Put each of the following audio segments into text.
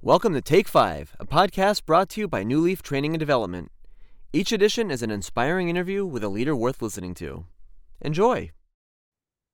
Welcome to Take 5, a podcast brought to you by New Leaf Training and Development. Each edition is an inspiring interview with a leader worth listening to. Enjoy.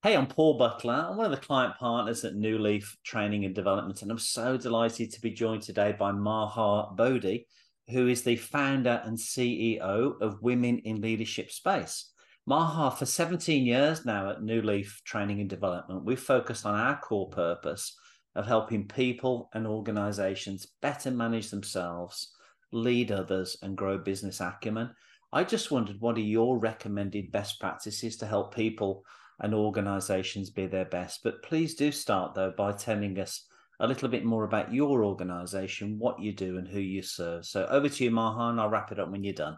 Hey, I'm Paul Butler. I'm one of the client partners at New Leaf Training and Development, and I'm so delighted to be joined today by Maha Bodhi, who is the founder and CEO of Women in Leadership Space. Maha, for 17 years now at New Leaf Training and Development, we've focused on our core purpose of helping people and organizations better manage themselves, lead others, and grow business acumen. I just wondered what are your recommended best practices to help people and organizations be their best? But please do start, though, by telling us a little bit more about your organization, what you do, and who you serve. So over to you, Maha, and I'll wrap it up when you're done.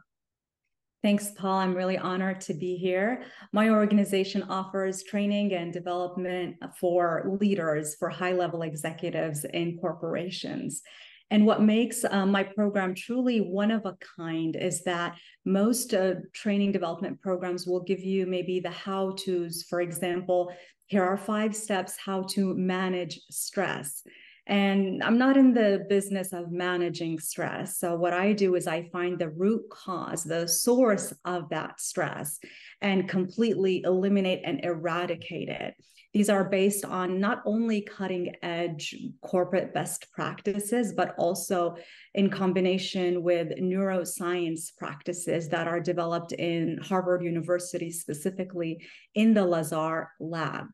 Thanks, Paul. I'm really honored to be here. My organization offers training and development for leaders, for high level executives in corporations. And what makes uh, my program truly one of a kind is that most uh, training development programs will give you maybe the how to's. For example, here are five steps how to manage stress. And I'm not in the business of managing stress. So, what I do is I find the root cause, the source of that stress, and completely eliminate and eradicate it. These are based on not only cutting edge corporate best practices, but also in combination with neuroscience practices that are developed in Harvard University, specifically in the Lazar lab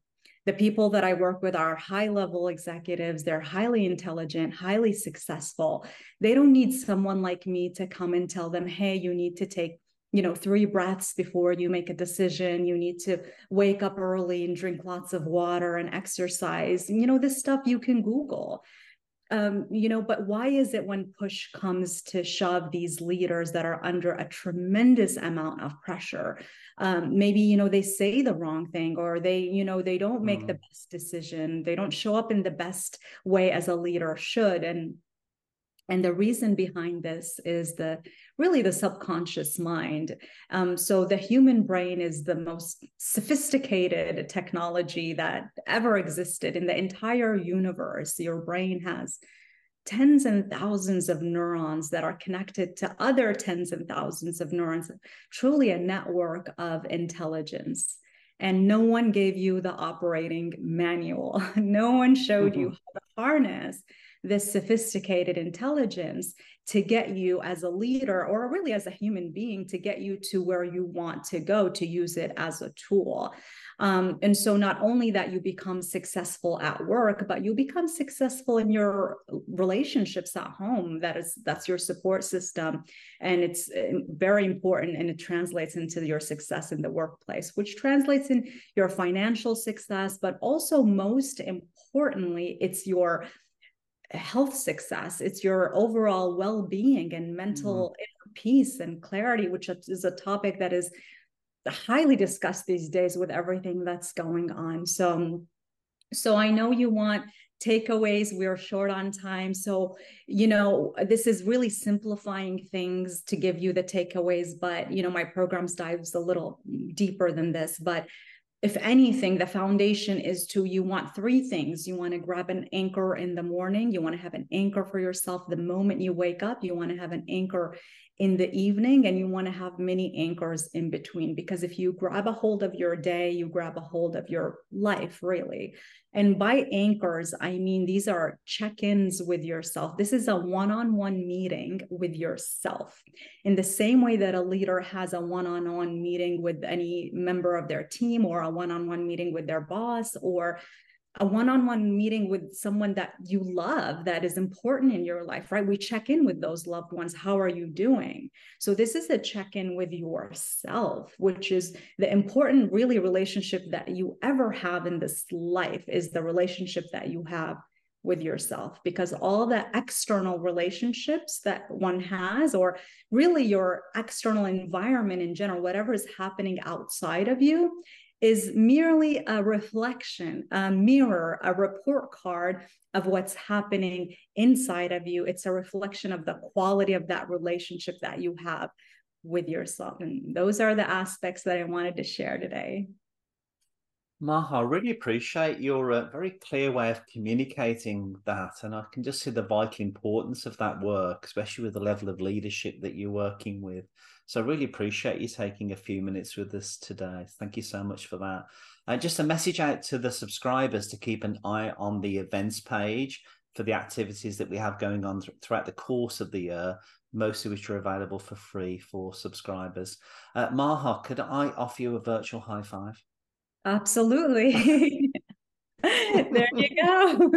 the people that I work with are high level executives. They're highly intelligent, highly successful. They don't need someone like me to come and tell them, hey, you need to take you know three breaths before you make a decision you need to wake up early and drink lots of water and exercise you know this stuff you can google um, you know, but why is it when push comes to shove these leaders that are under a tremendous amount of pressure? Um, maybe, you know, they say the wrong thing or they, you know, they don't make mm. the best decision. They don't show up in the best way as a leader should. And and the reason behind this is the really the subconscious mind. Um, so the human brain is the most sophisticated technology that ever existed in the entire universe. Your brain has tens and thousands of neurons that are connected to other tens and thousands of neurons, truly a network of intelligence. And no one gave you the operating manual. no one showed mm-hmm. you how to harness this sophisticated intelligence to get you as a leader or really as a human being to get you to where you want to go to use it as a tool. Um, and so not only that you become successful at work, but you become successful in your relationships at home. That is that's your support system. And it's uh, very important and it translates into your success in the workplace, which translates in your financial success, but also most importantly, it's your health success it's your overall well-being and mental mm-hmm. peace and clarity which is a topic that is highly discussed these days with everything that's going on. So so i know you want takeaways. We're short on time. So you know this is really simplifying things to give you the takeaways but you know my programs dives a little deeper than this but if anything, the foundation is to you want three things. You want to grab an anchor in the morning. You want to have an anchor for yourself the moment you wake up. You want to have an anchor in the evening, and you want to have many anchors in between. Because if you grab a hold of your day, you grab a hold of your life, really. And by anchors, I mean these are check ins with yourself. This is a one on one meeting with yourself. In the same way that a leader has a one on one meeting with any member of their team, or a one on one meeting with their boss, or a one-on-one meeting with someone that you love that is important in your life right? We check in with those loved ones. How are you doing? So this is a check-in with yourself which is the important really relationship that you ever have in this life is the relationship that you have with yourself because all the external relationships that one has or really your external environment in general whatever is happening outside of you is merely a reflection, a mirror, a report card of what's happening inside of you. It's a reflection of the quality of that relationship that you have with yourself. And those are the aspects that I wanted to share today. Maha, I really appreciate your uh, very clear way of communicating that. And I can just see the vital importance of that work, especially with the level of leadership that you're working with. So I really appreciate you taking a few minutes with us today. Thank you so much for that. Uh, just a message out to the subscribers to keep an eye on the events page for the activities that we have going on th- throughout the course of the year, most of which are available for free for subscribers. Uh, Maha, could I offer you a virtual high five? Absolutely. there you go.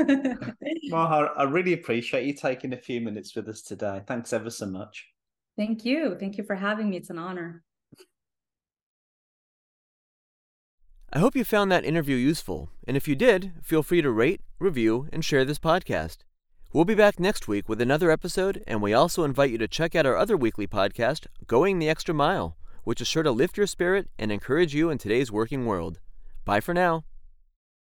Maha, I really appreciate you taking a few minutes with us today. Thanks ever so much. Thank you. Thank you for having me. It's an honor. I hope you found that interview useful, and if you did, feel free to rate, review, and share this podcast. We'll be back next week with another episode, and we also invite you to check out our other weekly podcast, Going the Extra Mile, which is sure to lift your spirit and encourage you in today's working world. Bye for now.